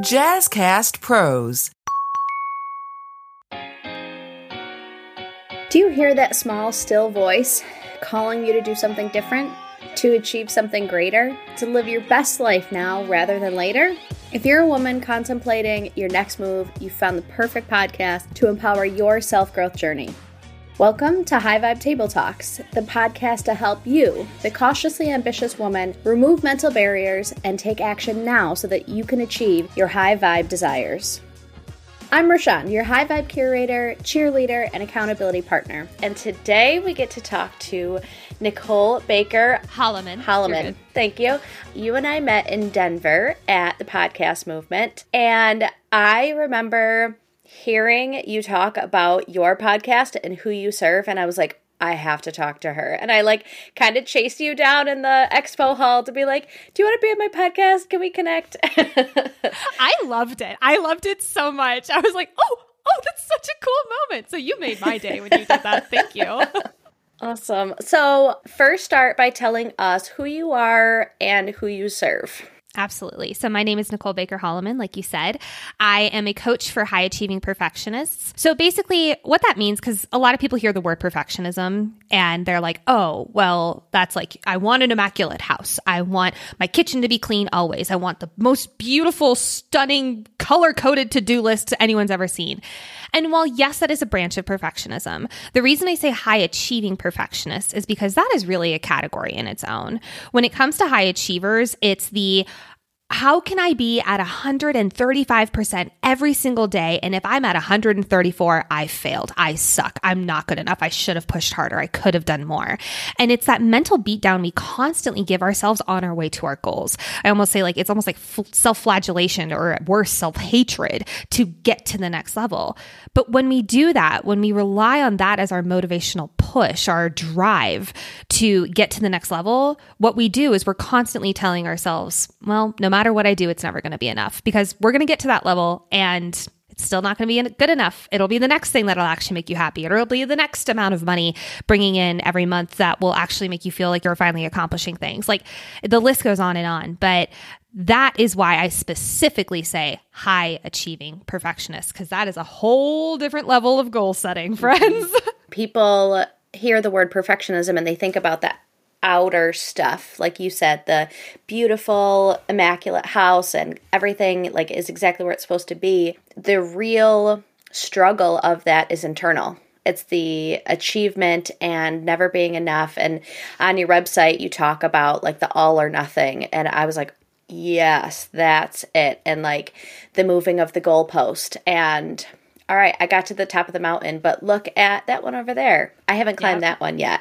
Jazzcast Pros. Do you hear that small, still voice calling you to do something different? To achieve something greater? To live your best life now rather than later? If you're a woman contemplating your next move, you found the perfect podcast to empower your self growth journey. Welcome to High Vibe Table Talks, the podcast to help you, the cautiously ambitious woman, remove mental barriers and take action now so that you can achieve your high vibe desires. I'm Rashawn, your high vibe curator, cheerleader, and accountability partner. And today we get to talk to Nicole Baker Holleman. Holleman. Thank you. You and I met in Denver at the podcast movement. And I remember hearing you talk about your podcast and who you serve, and I was like, I have to talk to her. And I like kind of chased you down in the expo hall to be like, Do you want to be on my podcast? Can we connect? I loved it. I loved it so much. I was like, Oh, oh, that's such a cool moment. So you made my day when you did that. Thank you. awesome. So, first, start by telling us who you are and who you serve. Absolutely. So, my name is Nicole Baker Holleman, like you said. I am a coach for high achieving perfectionists. So, basically, what that means, because a lot of people hear the word perfectionism and they're like, oh, well, that's like, I want an immaculate house. I want my kitchen to be clean always. I want the most beautiful, stunning, color coded to do list anyone's ever seen. And while, yes, that is a branch of perfectionism, the reason I say high achieving perfectionists is because that is really a category in its own. When it comes to high achievers, it's the how can I be at 135% every single day? And if I'm at 134, I failed. I suck. I'm not good enough. I should have pushed harder. I could have done more. And it's that mental beatdown we constantly give ourselves on our way to our goals. I almost say like it's almost like self flagellation or worse, self hatred to get to the next level. But when we do that, when we rely on that as our motivational push, our drive to get to the next level, what we do is we're constantly telling ourselves, well, no matter what I do, it's never going to be enough because we're going to get to that level and it's still not going to be good enough. It'll be the next thing that'll actually make you happy. It'll be the next amount of money bringing in every month that will actually make you feel like you're finally accomplishing things. Like the list goes on and on. But that is why I specifically say high achieving perfectionist, because that is a whole different level of goal setting, friends. People hear the word perfectionism and they think about that outer stuff like you said the beautiful immaculate house and everything like is exactly where it's supposed to be. The real struggle of that is internal. It's the achievement and never being enough. And on your website you talk about like the all or nothing. And i was like yes that's it. And like the moving of the goalpost. And all right i got to the top of the mountain but look at that one over there. I haven't climbed yep. that one yet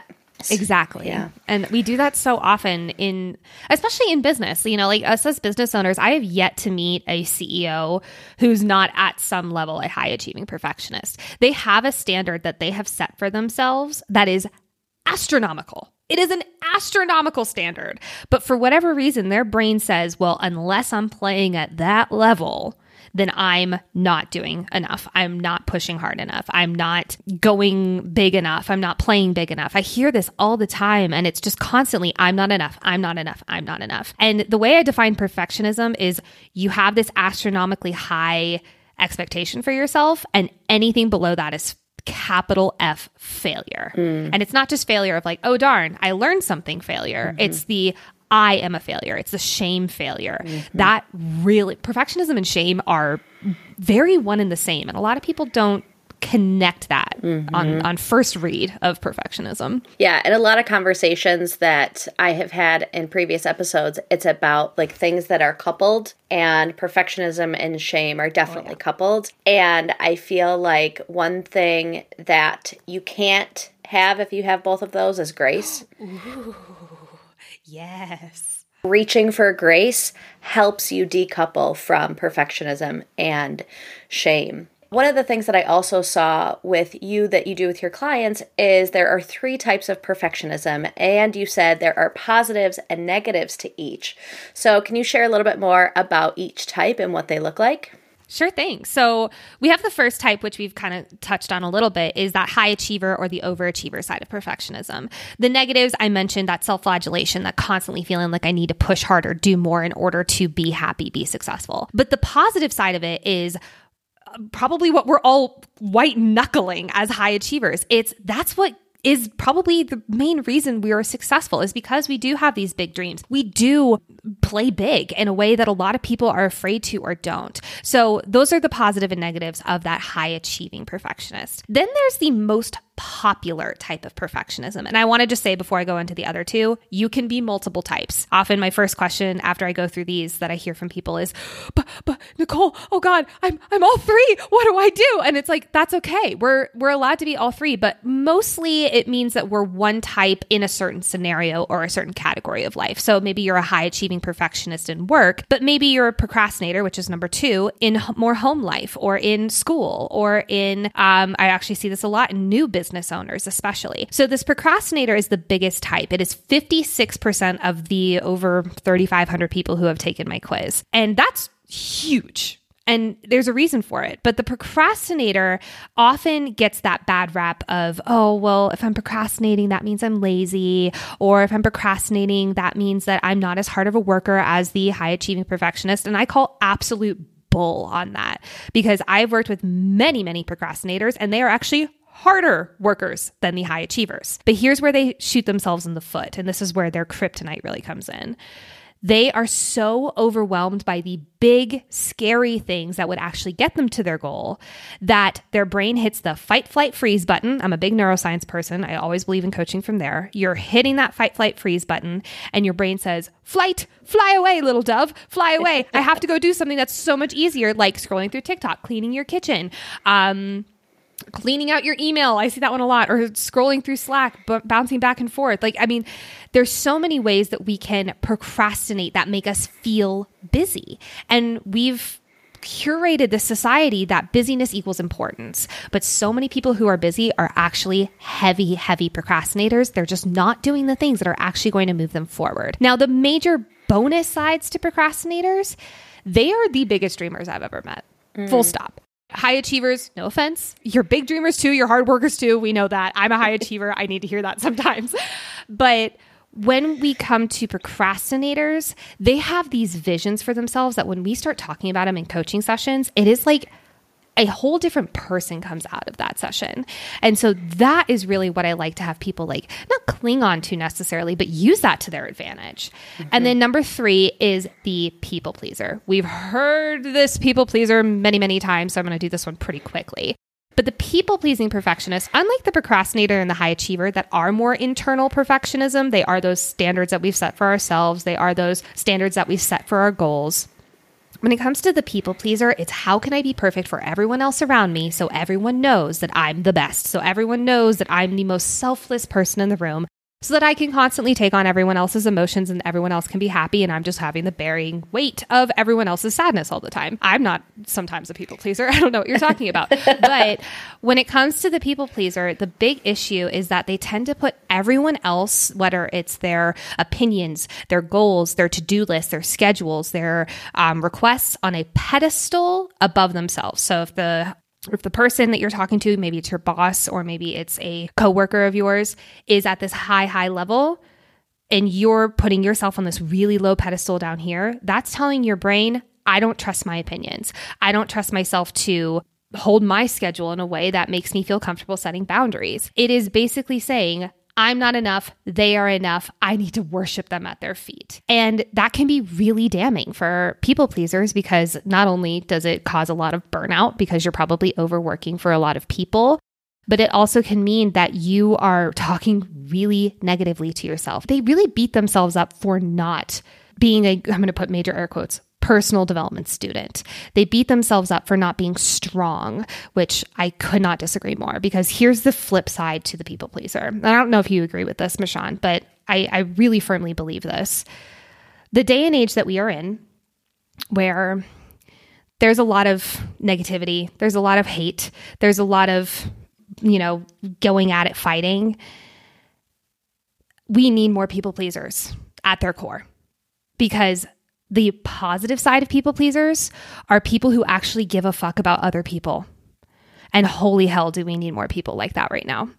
Exactly. Yeah. And we do that so often in, especially in business. You know, like us as business owners, I have yet to meet a CEO who's not at some level a high achieving perfectionist. They have a standard that they have set for themselves that is astronomical. It is an astronomical standard. But for whatever reason, their brain says, well, unless I'm playing at that level, then I'm not doing enough. I'm not pushing hard enough. I'm not going big enough. I'm not playing big enough. I hear this all the time and it's just constantly, I'm not enough. I'm not enough. I'm not enough. And the way I define perfectionism is you have this astronomically high expectation for yourself and anything below that is capital F failure. Mm. And it's not just failure of like, oh darn, I learned something failure. Mm-hmm. It's the I am a failure. It's the shame failure. Mm-hmm. That really, perfectionism and shame are very one and the same. And a lot of people don't connect that mm-hmm. on, on first read of perfectionism. Yeah. And a lot of conversations that I have had in previous episodes, it's about like things that are coupled, and perfectionism and shame are definitely oh, yeah. coupled. And I feel like one thing that you can't have if you have both of those is grace. Ooh. Yes. Reaching for grace helps you decouple from perfectionism and shame. One of the things that I also saw with you that you do with your clients is there are three types of perfectionism, and you said there are positives and negatives to each. So, can you share a little bit more about each type and what they look like? Sure thing. So we have the first type, which we've kind of touched on a little bit, is that high achiever or the overachiever side of perfectionism. The negatives, I mentioned that self flagellation, that constantly feeling like I need to push harder, do more in order to be happy, be successful. But the positive side of it is uh, probably what we're all white knuckling as high achievers. It's that's what is probably the main reason we are successful is because we do have these big dreams. We do play big in a way that a lot of people are afraid to or don't. So those are the positive and negatives of that high achieving perfectionist. Then there's the most popular type of perfectionism. And I want to just say before I go into the other two, you can be multiple types. Often my first question after I go through these that I hear from people is, but but Nicole, oh God, I'm I'm all three. What do I do? And it's like, that's okay. We're we're allowed to be all three, but mostly it means that we're one type in a certain scenario or a certain category of life. So maybe you're a high achieving perfectionist in work, but maybe you're a procrastinator, which is number two, in more home life or in school or in um, I actually see this a lot in new business business owners, especially. So, this procrastinator is the biggest type. It is 56% of the over 3,500 people who have taken my quiz. And that's huge. And there's a reason for it. But the procrastinator often gets that bad rap of, oh, well, if I'm procrastinating, that means I'm lazy. Or if I'm procrastinating, that means that I'm not as hard of a worker as the high achieving perfectionist. And I call absolute bull on that because I've worked with many, many procrastinators and they are actually harder workers than the high achievers. But here's where they shoot themselves in the foot. And this is where their kryptonite really comes in. They are so overwhelmed by the big, scary things that would actually get them to their goal that their brain hits the fight, flight, freeze button. I'm a big neuroscience person. I always believe in coaching from there. You're hitting that fight, flight, freeze button, and your brain says, Flight, fly away, little dove, fly away. I have to go do something that's so much easier, like scrolling through TikTok, cleaning your kitchen, um, cleaning out your email. I see that one a lot, or scrolling through Slack, b- bouncing back and forth. Like, I mean, there's so many ways that we can procrastinate that make us feel busy. And we've curated this society that busyness equals importance. But so many people who are busy are actually heavy, heavy procrastinators. They're just not doing the things that are actually going to move them forward. Now, the major bonus sides to procrastinators, they are the biggest dreamers I've ever met. Mm. Full stop high achievers, no offense. You're big dreamers too, you're hard workers too. We know that. I'm a high achiever. I need to hear that sometimes. But when we come to procrastinators, they have these visions for themselves that when we start talking about them in coaching sessions, it is like a whole different person comes out of that session. And so that is really what I like to have people like not cling on to necessarily, but use that to their advantage. Mm-hmm. And then number three is the people pleaser. We've heard this people pleaser many, many times. So I'm going to do this one pretty quickly. But the people pleasing perfectionist, unlike the procrastinator and the high achiever that are more internal perfectionism, they are those standards that we've set for ourselves, they are those standards that we set for our goals. When it comes to the people pleaser, it's how can I be perfect for everyone else around me so everyone knows that I'm the best, so everyone knows that I'm the most selfless person in the room, so that I can constantly take on everyone else's emotions and everyone else can be happy and I'm just having the bearing weight of everyone else's sadness all the time. I'm not sometimes a people pleaser. I don't know what you're talking about. but when it comes to the people pleaser, the big issue is that they tend to put everyone else, whether it's their opinions, their goals, their to-do lists, their schedules, their um, requests on a pedestal above themselves. So if the if the person that you're talking to, maybe it's your boss or maybe it's a coworker of yours, is at this high, high level and you're putting yourself on this really low pedestal down here, that's telling your brain, I don't trust my opinions. I don't trust myself to hold my schedule in a way that makes me feel comfortable setting boundaries. It is basically saying, I'm not enough. They are enough. I need to worship them at their feet. And that can be really damning for people pleasers because not only does it cause a lot of burnout because you're probably overworking for a lot of people, but it also can mean that you are talking really negatively to yourself. They really beat themselves up for not being a, I'm going to put major air quotes, personal development student. They beat themselves up for not being strong, which I could not disagree more because here's the flip side to the people pleaser. I don't know if you agree with this, Michonne, but I, I really firmly believe this. the day and age that we are in, where there's a lot of negativity, there's a lot of hate, there's a lot of, you know, going at it, fighting. We need more people pleasers at their core because the positive side of people pleasers are people who actually give a fuck about other people. And holy hell, do we need more people like that right now?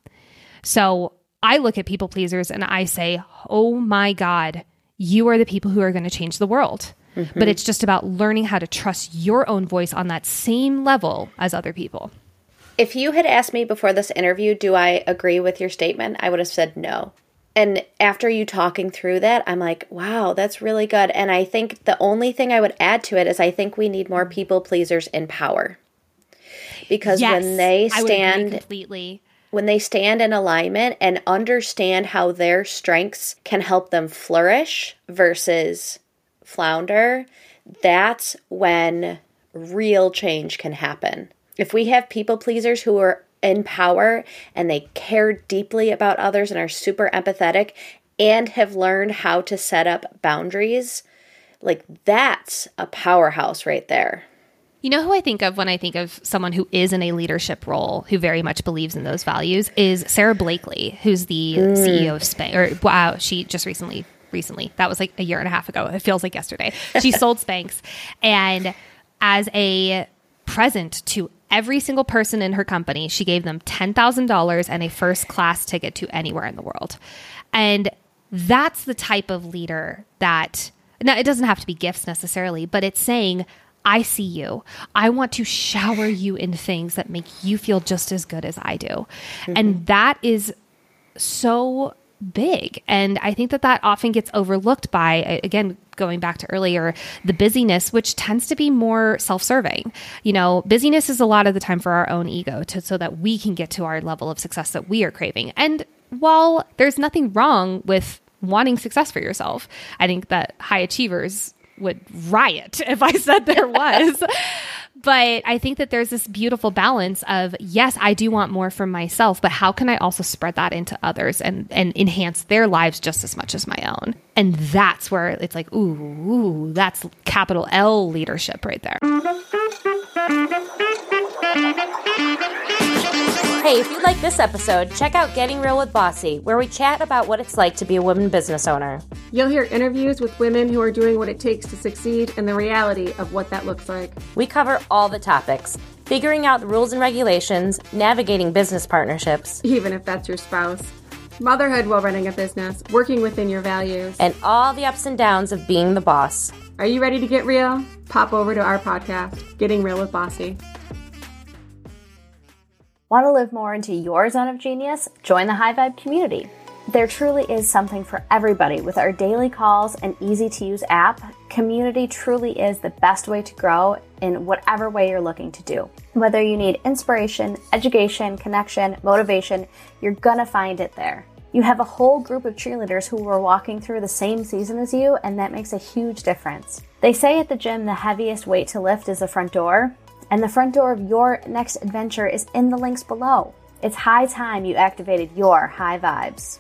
So I look at people pleasers and I say, oh my God, you are the people who are going to change the world. Mm-hmm. But it's just about learning how to trust your own voice on that same level as other people. If you had asked me before this interview, do I agree with your statement? I would have said no. And after you talking through that, I'm like, wow, that's really good. And I think the only thing I would add to it is I think we need more people pleasers in power. Because yes, when they stand completely when they stand in alignment and understand how their strengths can help them flourish versus flounder, that's when real change can happen. If we have people pleasers who are in power and they care deeply about others and are super empathetic and have learned how to set up boundaries, like that's a powerhouse right there. You know who I think of when I think of someone who is in a leadership role who very much believes in those values is Sara Blakely, who's the mm. CEO of Spanx. Or wow, she just recently, recently that was like a year and a half ago. It feels like yesterday. She sold Spanx, and as a present to every single person in her company. She gave them $10,000 and a first class ticket to anywhere in the world. And that's the type of leader that, now it doesn't have to be gifts necessarily, but it's saying, I see you. I want to shower you in things that make you feel just as good as I do. Mm-hmm. And that is so big. And I think that that often gets overlooked by, again, going back to earlier, the busyness, which tends to be more self serving. You know, busyness is a lot of the time for our own ego to, so that we can get to our level of success that we are craving. And while there's nothing wrong with wanting success for yourself, I think that high achievers would riot if I said there was. but I think that there's this beautiful balance of yes, I do want more for myself, but how can I also spread that into others and and enhance their lives just as much as my own? And that's where it's like, ooh, ooh that's capital L leadership right there. Hey, if you like this episode, check out Getting Real with Bossy, where we chat about what it's like to be a woman business owner. You'll hear interviews with women who are doing what it takes to succeed and the reality of what that looks like. We cover all the topics figuring out the rules and regulations, navigating business partnerships, even if that's your spouse, motherhood while running a business, working within your values, and all the ups and downs of being the boss. Are you ready to get real? Pop over to our podcast, Getting Real with Bossy. Want to live more into your zone of genius? Join the High Vibe community. There truly is something for everybody with our daily calls and easy to use app. Community truly is the best way to grow in whatever way you're looking to do. Whether you need inspiration, education, connection, motivation, you're gonna find it there. You have a whole group of cheerleaders who are walking through the same season as you, and that makes a huge difference. They say at the gym the heaviest weight to lift is the front door. And the front door of your next adventure is in the links below. It's high time you activated your high vibes.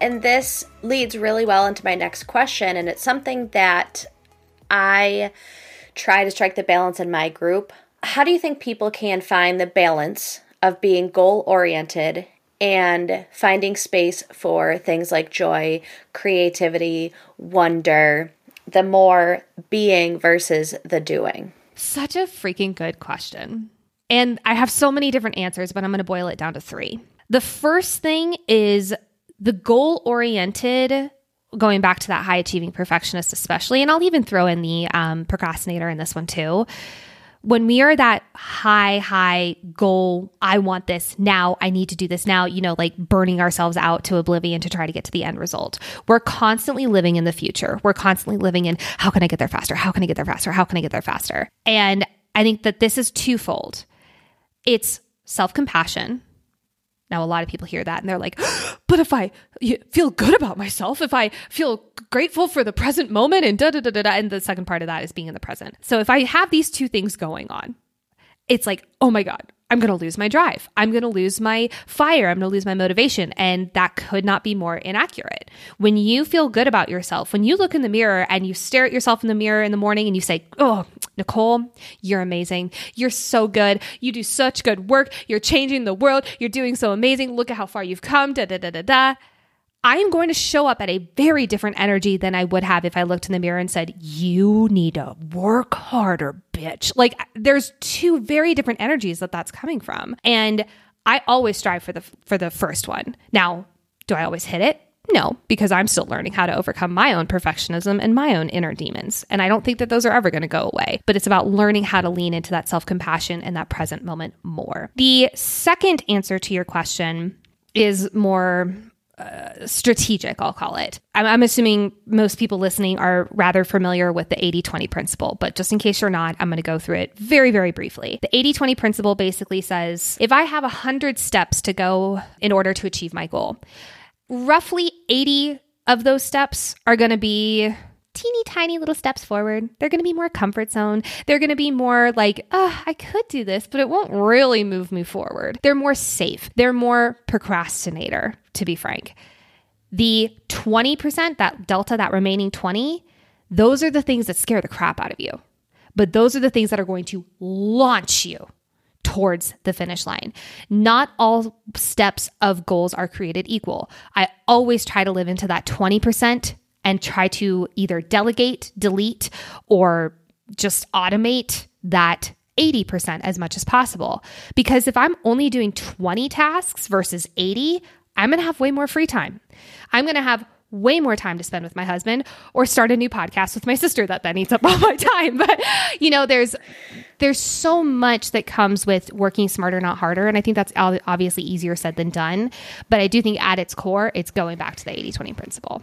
And this leads really well into my next question, and it's something that I try to strike the balance in my group. How do you think people can find the balance of being goal oriented and finding space for things like joy, creativity, wonder, the more being versus the doing? Such a freaking good question. And I have so many different answers, but I'm going to boil it down to three. The first thing is the goal oriented, going back to that high achieving perfectionist, especially, and I'll even throw in the um, procrastinator in this one too when we are that high, high goal, I want this now, I need to do this now, you know, like burning ourselves out to oblivion to try to get to the end result. We're constantly living in the future. We're constantly living in how can I get there faster? How can I get there faster? How can I get there faster? And I think that this is twofold it's self compassion, now, a lot of people hear that and they're like, but if I feel good about myself, if I feel grateful for the present moment and da da da da da, and the second part of that is being in the present. So if I have these two things going on, it's like, oh my God, I'm going to lose my drive. I'm going to lose my fire. I'm going to lose my motivation. And that could not be more inaccurate. When you feel good about yourself, when you look in the mirror and you stare at yourself in the mirror in the morning and you say, Oh, Nicole, you're amazing. You're so good. You do such good work. You're changing the world. You're doing so amazing. Look at how far you've come. Da da da da da. I am going to show up at a very different energy than I would have if I looked in the mirror and said, You need to work harder, bitch. Like, there's two very different energies that that's coming from. And I always strive for the for the first one. Now, do I always hit it? No, because I'm still learning how to overcome my own perfectionism and my own inner demons. And I don't think that those are ever going to go away. But it's about learning how to lean into that self compassion and that present moment more. The second answer to your question is more strategic, I'll call it. I'm, I'm, assuming most people listening are rather familiar with the 80 20 principle, but just in case you're not, I'm going to go through it very, very briefly. The 80 20 principle basically says if I have 100 steps to go in order to achieve my goal, roughly 80 of those steps are going to be teeny tiny little steps forward. They're going to be more comfort zone. They're going to be more like, oh, I could do this, but it won't really move me forward. They're more safe. They're more procrastinator, to be frank. The 20%, that delta, that remaining 20, those are the things that scare the crap out of you. But those are the things that are going to launch you towards the finish line. Not all steps of goals are created equal. I always try to live into that 20% and try to either delegate, delete, or just automate that 80% as much as possible. Because if I'm only doing 20 tasks versus 80, I'm going to have way more free time. I'm going to have way more time to spend with my husband or start a new podcast with my sister that then eats up all my time but you know there's there's so much that comes with working smarter not harder and i think that's obviously easier said than done but i do think at its core it's going back to the 80-20 principle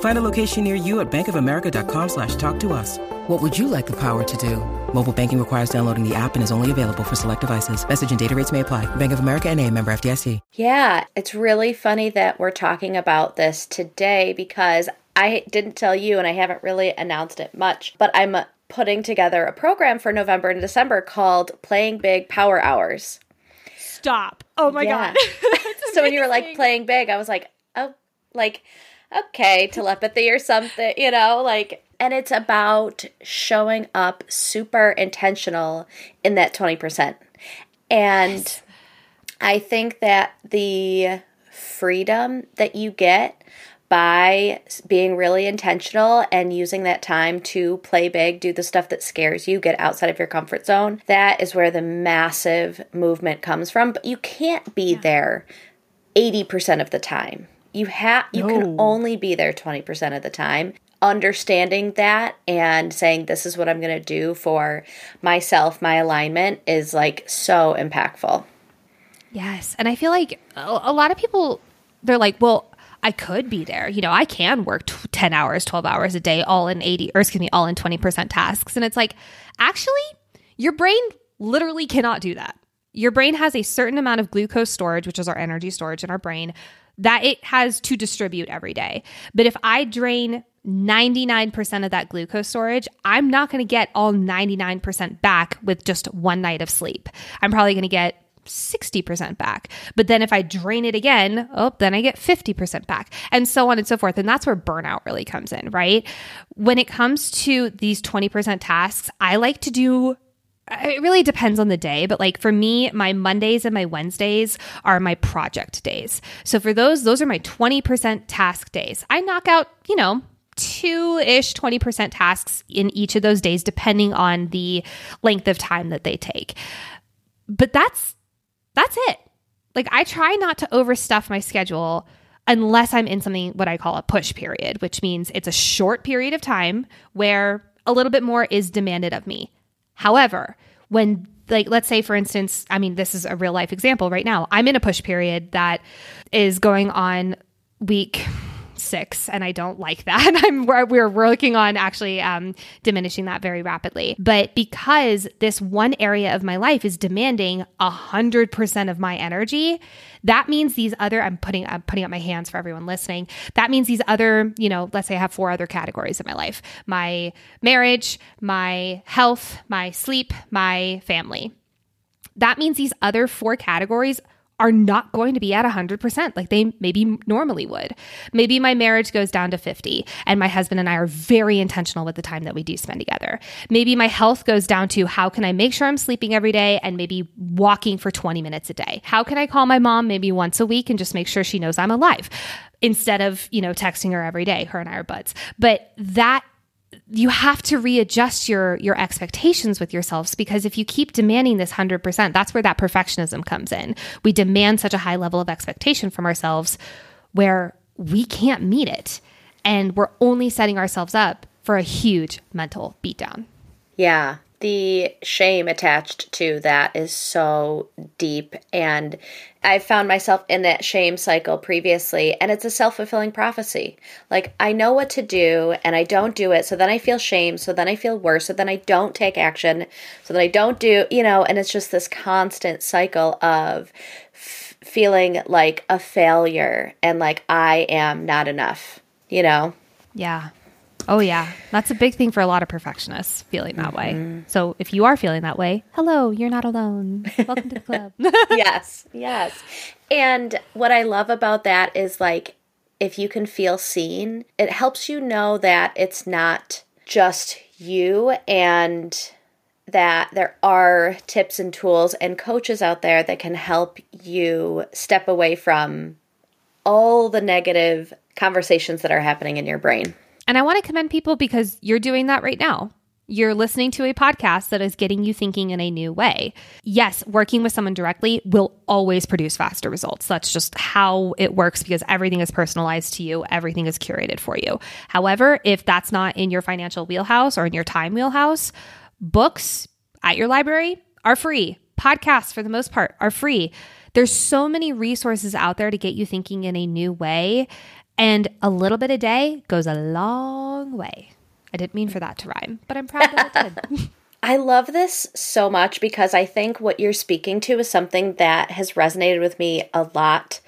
Find a location near you at bankofamerica.com slash talk to us. What would you like the power to do? Mobile banking requires downloading the app and is only available for select devices. Message and data rates may apply. Bank of America and a member FDIC. Yeah, it's really funny that we're talking about this today because I didn't tell you and I haven't really announced it much, but I'm putting together a program for November and December called Playing Big Power Hours. Stop. Oh my yeah. God. so when you were like playing big, I was like, oh, like, okay, telepathy or something, you know, like and it's about showing up super intentional in that 20%. And yes. I think that the freedom that you get by being really intentional and using that time to play big, do the stuff that scares you, get outside of your comfort zone, that is where the massive movement comes from. But you can't be yeah. there 80% of the time. You have you no. can only be there 20% of the time understanding that and saying this is what I'm going to do for myself, my alignment is like so impactful. Yes. And I feel like a lot of people they're like, "Well, I could be there. You know, I can work t- 10 hours, 12 hours a day all in 80 or excuse me, all in 20% tasks." And it's like, actually, your brain literally cannot do that. Your brain has a certain amount of glucose storage, which is our energy storage in our brain, that it has to distribute every day. But if I drain 99% of that glucose storage, I'm not going to get all 99% back with just one night of sleep. I'm probably going to get 60% back. But then if I drain it again, oh, then I get 50% back, and so on and so forth. And that's where burnout really comes in, right? When it comes to these 20% tasks, I like to do it really depends on the day, but like for me, my Mondays and my Wednesdays are my project days. So for those, those are my 20% task days. I knock out, you know, two ish, 20% tasks in each of those days, depending on the length of time that they take. But that's that's it. Like I try not to overstuff my schedule unless I'm in something what I call a push period, which means it's a short period of time where a little bit more is demanded of me. However, when like let's say for instance, I mean this is a real life example right now. I'm in a push period that is going on week six, and I don't like that. I'm we're, working on actually um, diminishing that very rapidly. But because this one area of my life is demanding a hundred percent of my energy, that means these other I'm putting I'm putting up my hands for everyone listening. That means these other you know let's say I have four other categories in my life: my marriage, my health, my sleep, my family. That means these other four categories are not going to be at 100% like they maybe normally would. Maybe my marriage goes down to 50 and my husband and I are very intentional with the time that we do spend together. Maybe my health goes down to how can I make sure I'm sleeping every day and maybe walking for 20 minutes a day? How can I call my mom maybe once a week and just make sure she knows I'm alive? Instead of, you know, texting her every day. Her and I are buds. But that you have to readjust your your expectations with yourselves because if you keep demanding this 100% that's where that perfectionism comes in. We demand such a high level of expectation from ourselves where we can't meet it. And we're only setting ourselves up for a huge mental beatdown. Yeah the shame attached to that is so deep. And i found myself in that shame cycle previously and it's a self-fulfilling prophecy. Like i know what to do and i don't do it so then i feel shame so then i feel worse so then i don't take action so then i don't do you know and it's just this constant cycle of f- feeling like a failure and like i am not enough you know? Yeah Oh, yeah. That's a big thing for a lot of perfectionists feeling that mm-hmm. way. So if you are feeling that way, hello, you're not alone. Welcome to the club. yes, yes. And what I love about that is like, if you can feel seen, it helps you know that it's not just you and that there are tips and tools and coaches out there that can help you step away from all the negative conversations that are happening in your brain. And I want to commend people because you're doing that right now. You're listening to a podcast that is getting you thinking in a new way. Yes, working with someone directly will always produce faster results. That's just how it works because everything is personalized to you, everything is curated for you. However, if that's not in your financial wheelhouse or in your time wheelhouse, books at your library are free. Podcasts, for the most part, are free. There's so many resources out there to get you thinking in a new way. And a little bit a day goes a long way. I didn't mean for that to rhyme, but I'm proud that it did. I love this so much because I think what you're speaking to is something that has resonated with me a lot.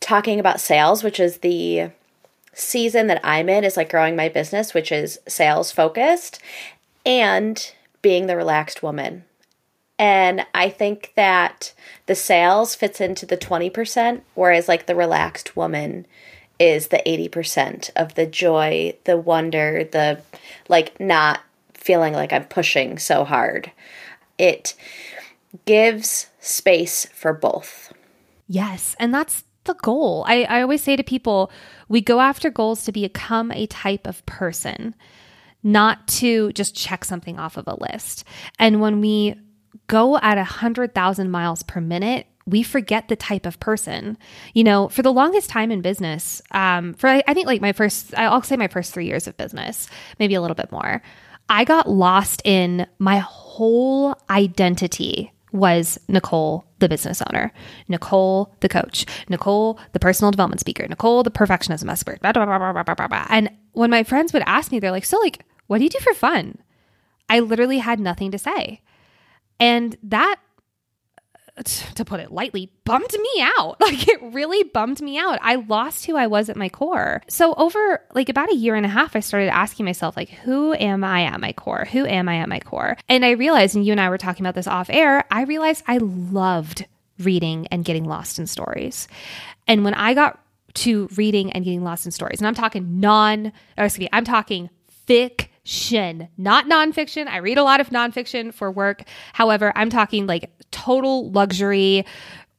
Talking about sales, which is the season that I'm in, is like growing my business, which is sales focused, and being the relaxed woman. And I think that the sales fits into the 20%, whereas like the relaxed woman is the 80% of the joy, the wonder, the like not feeling like I'm pushing so hard. It gives space for both. Yes. And that's the goal. I, I always say to people, we go after goals to become a type of person, not to just check something off of a list. And when we go at a 100,000 miles per minute, we forget the type of person. You know, for the longest time in business, um, for I think like my first, I'll say my first three years of business, maybe a little bit more, I got lost in my whole identity was Nicole, the business owner, Nicole, the coach, Nicole, the personal development speaker, Nicole, the perfectionism expert. Blah, blah, blah, and when my friends would ask me, they're like, So, like, what do you do for fun? I literally had nothing to say. And that to put it lightly, bummed me out. Like it really bummed me out. I lost who I was at my core. So over like about a year and a half, I started asking myself, like, who am I at my core? Who am I at my core? And I realized, and you and I were talking about this off air, I realized I loved reading and getting lost in stories. And when I got to reading and getting lost in stories, and I'm talking non, excuse me, I'm talking fiction, not nonfiction. I read a lot of nonfiction for work. However, I'm talking like total luxury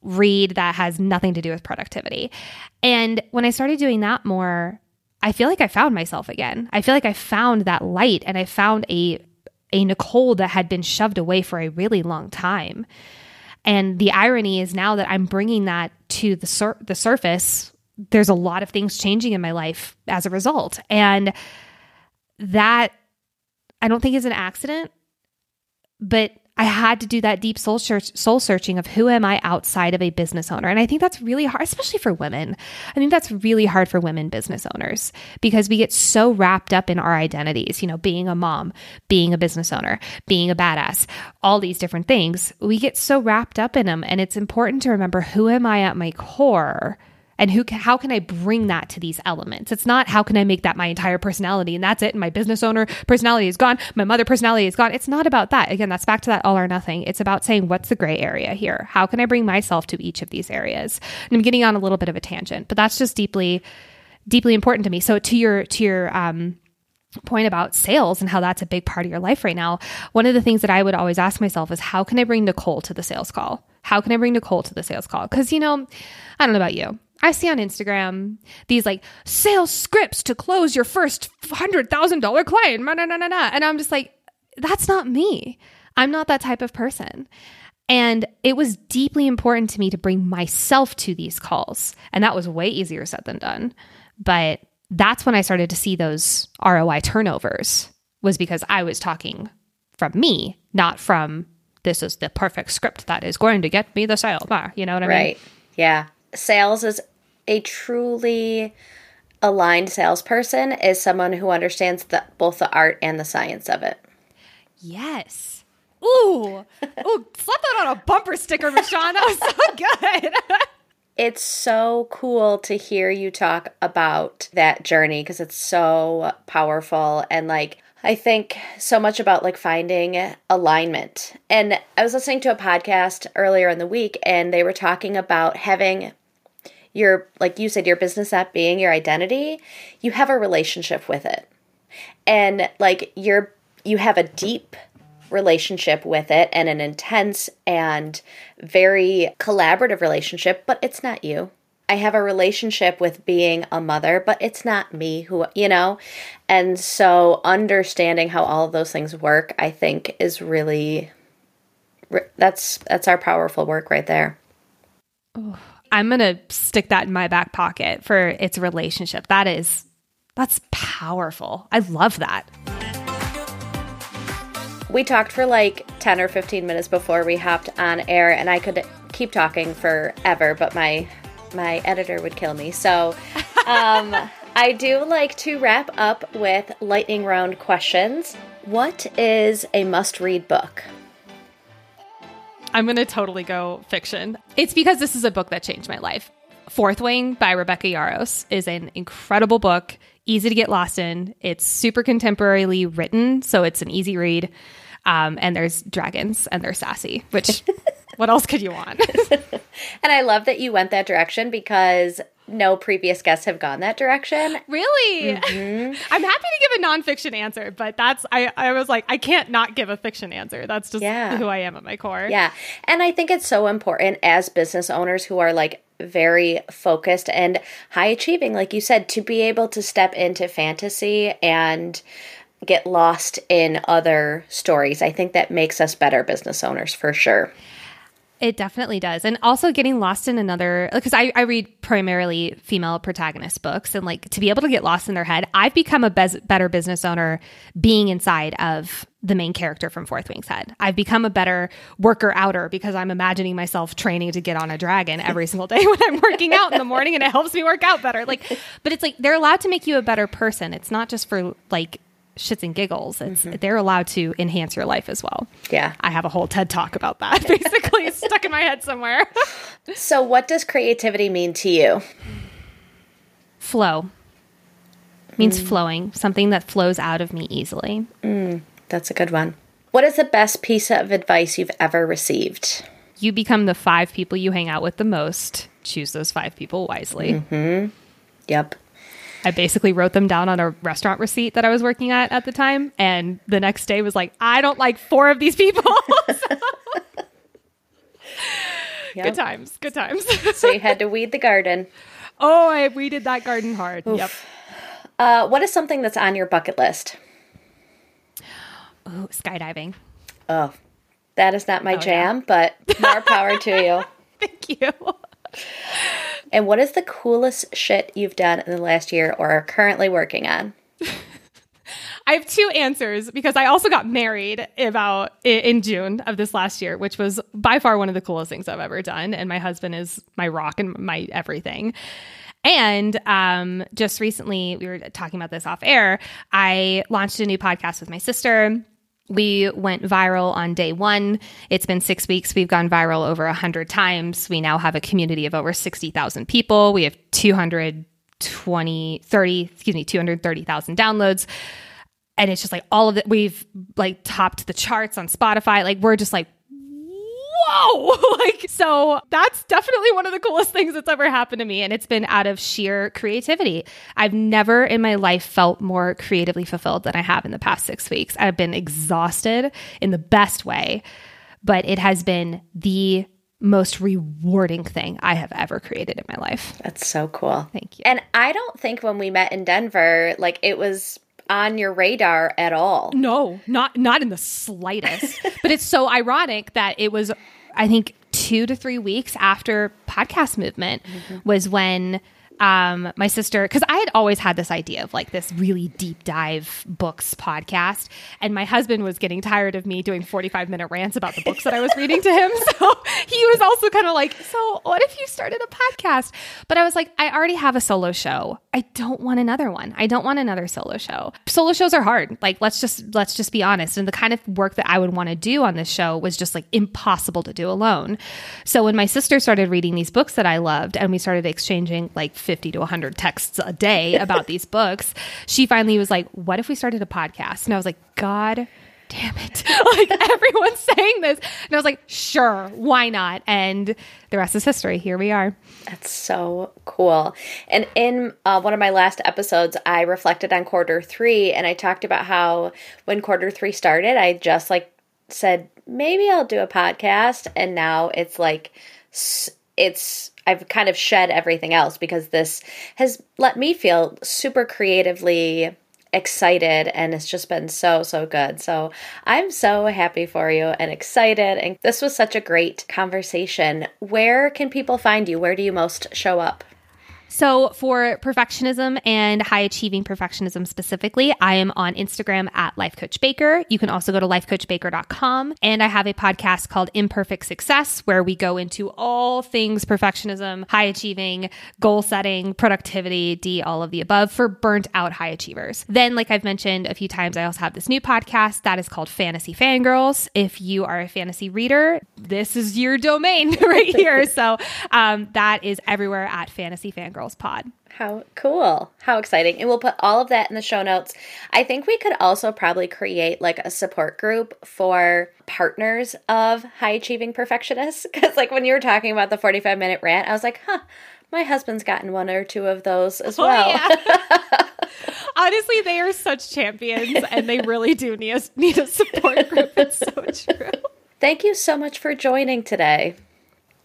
read that has nothing to do with productivity. And when I started doing that more, I feel like I found myself again. I feel like I found that light and I found a a Nicole that had been shoved away for a really long time. And the irony is now that I'm bringing that to the sur- the surface, there's a lot of things changing in my life as a result. And that I don't think is an accident, but I had to do that deep soul search, soul searching of who am I outside of a business owner. And I think that's really hard, especially for women. I think that's really hard for women business owners because we get so wrapped up in our identities, you know, being a mom, being a business owner, being a badass, all these different things. We get so wrapped up in them. And it's important to remember who am I at my core and who can, how can I bring that to these elements? It's not how can I make that my entire personality and that's it. And my business owner personality is gone. My mother personality is gone. It's not about that. Again, that's back to that all or nothing. It's about saying what's the gray area here? How can I bring myself to each of these areas? And I'm getting on a little bit of a tangent, but that's just deeply, deeply important to me. So to your to your um, point about sales and how that's a big part of your life right now, one of the things that I would always ask myself is how can I bring Nicole to the sales call? How can I bring Nicole to the sales call? Because, you know, I don't know about you. I see on Instagram these like sales scripts to close your first $100,000 client. Nah, nah, nah, nah. And I'm just like, that's not me. I'm not that type of person. And it was deeply important to me to bring myself to these calls. And that was way easier said than done. But that's when I started to see those ROI turnovers, was because I was talking from me, not from this is the perfect script that is going to get me the sale. You know what I mean? Right. Yeah. Sales is a truly aligned salesperson is someone who understands the, both the art and the science of it. Yes. Ooh. Ooh, slap that on a bumper sticker, Michonne. That was so good. it's so cool to hear you talk about that journey because it's so powerful and like I think so much about like finding alignment. And I was listening to a podcast earlier in the week and they were talking about having your like you said your business app being your identity, you have a relationship with it. And like you're you have a deep relationship with it and an intense and very collaborative relationship, but it's not you. I have a relationship with being a mother, but it's not me who, you know? And so understanding how all of those things work, I think is really that's that's our powerful work right there. Oh, I'm going to stick that in my back pocket for its relationship. That is that's powerful. I love that. We talked for like 10 or 15 minutes before we hopped on air and I could keep talking forever, but my my editor would kill me. So, um, I do like to wrap up with lightning round questions. What is a must read book? I'm going to totally go fiction. It's because this is a book that changed my life. Fourth Wing by Rebecca Yarros is an incredible book, easy to get lost in. It's super contemporarily written, so it's an easy read. Um, and there's dragons and they're sassy, which what else could you want? and I love that you went that direction because no previous guests have gone that direction. Really? Mm-hmm. I'm happy to give a nonfiction answer, but that's I I was like I can't not give a fiction answer. That's just yeah. who I am at my core. Yeah. And I think it's so important as business owners who are like very focused and high achieving like you said to be able to step into fantasy and get lost in other stories. I think that makes us better business owners for sure. It definitely does. And also getting lost in another, because I, I read primarily female protagonist books and like to be able to get lost in their head, I've become a bez- better business owner being inside of the main character from Fourth Wing's head. I've become a better worker outer because I'm imagining myself training to get on a dragon every single day when I'm working out in the morning and it helps me work out better. Like, but it's like they're allowed to make you a better person. It's not just for like shits and giggles. It's mm-hmm. they're allowed to enhance your life as well. Yeah. I have a whole TED talk about that basically it's stuck in my head somewhere. so what does creativity mean to you? Flow. Means mm. flowing, something that flows out of me easily. Mm, that's a good one. What is the best piece of advice you've ever received? You become the five people you hang out with the most. Choose those five people wisely. Mm-hmm. Yep. I basically wrote them down on a restaurant receipt that I was working at at the time. And the next day was like, I don't like four of these people. yep. Good times. Good times. so you had to weed the garden. Oh, I weeded that garden hard. Oof. Yep. Uh, what is something that's on your bucket list? Ooh, skydiving. Oh, that is not my Oh, jam, but more power to you. Thank you. And what is the coolest shit you've done in the last year or are currently working on? I have two answers because I also got married about in June of this last year, which was by far one of the coolest things I've ever done. And my husband is my rock and my everything. And um, just recently, we were talking about this off air. I launched a new podcast with my sister. We went viral on day one. It's been six weeks. We've gone viral over 100 times. We now have a community of over 60,000 people. We have 220, 30, excuse me, 230,000 downloads and it's just like all of it we've like topped the charts on spotify like we're just like whoa like so that's definitely one of the coolest things that's ever happened to me and it's been out of sheer creativity i've never in my life felt more creatively fulfilled than i have in the past six weeks i've been exhausted in the best way but it has been the most rewarding thing i have ever created in my life That's so cool. Thank you. And I don't think when we met in Denver, like it was on your radar at all. No, not not in the slightest. but it's so ironic that it was I think 2 to 3 weeks after podcast movement mm-hmm. was when um my sister cuz I had always had this idea of like this really deep dive books podcast and my husband was getting tired of me doing 45 minute rants about the books that I was reading to him. So he was also kind of like so what if you started a podcast? But I was like I already have a solo show. I don't want another one. I don't want another solo show. Solo shows are hard. Like let's just let's just be honest. And the kind of work that I would want to do on this show was just like impossible to do alone. So when my sister started reading these books that I loved and we started exchanging like 50 to 100 texts a day about these books. She finally was like what if we started a podcast? And I was like god damn it. Like everyone's saying this. And I was like sure why not? And the rest is history. Here we are. That's so cool. And in uh, one of my last episodes, I reflected on quarter three and I talked about how when quarter three started, I just like said, maybe I'll do a podcast. And now it's like, it's, I've kind of shed everything else because this has let me feel super creatively excited and it's just been so so good. So I'm so happy for you and excited and this was such a great conversation. Where can people find you? Where do you most show up? So, for perfectionism and high achieving perfectionism specifically, I am on Instagram at Life Coach Baker. You can also go to lifecoachbaker.com. And I have a podcast called Imperfect Success, where we go into all things perfectionism, high achieving, goal setting, productivity, D, all of the above for burnt out high achievers. Then, like I've mentioned a few times, I also have this new podcast that is called Fantasy Fangirls. If you are a fantasy reader, this is your domain right here. So, um, that is everywhere at Fantasy Fangirls Pod. How cool. How exciting. And we'll put all of that in the show notes. I think we could also probably create like a support group for partners of high achieving perfectionists. Because, like, when you were talking about the 45 minute rant, I was like, huh, my husband's gotten one or two of those as oh, well. Honestly, they are such champions and they really do need a, need a support group. It's so true. Thank you so much for joining today.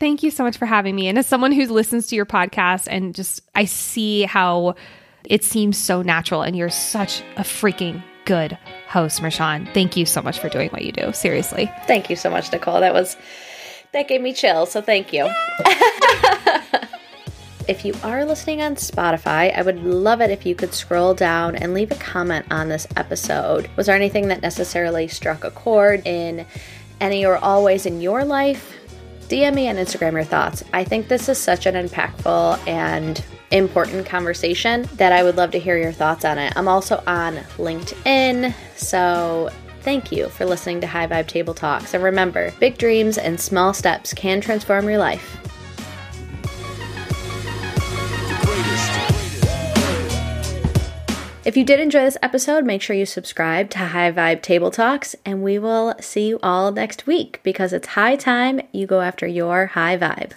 Thank you so much for having me. And as someone who listens to your podcast and just I see how it seems so natural and you're such a freaking good host, Marshawn. Thank you so much for doing what you do. Seriously. Thank you so much, Nicole. That was that gave me chills, so thank you. if you are listening on Spotify, I would love it if you could scroll down and leave a comment on this episode. Was there anything that necessarily struck a chord in any or always in your life? DM me on Instagram your thoughts. I think this is such an impactful and important conversation that I would love to hear your thoughts on it. I'm also on LinkedIn, so thank you for listening to High Vibe Table Talks. And remember, big dreams and small steps can transform your life. If you did enjoy this episode, make sure you subscribe to High Vibe Table Talks, and we will see you all next week because it's high time you go after your high vibe.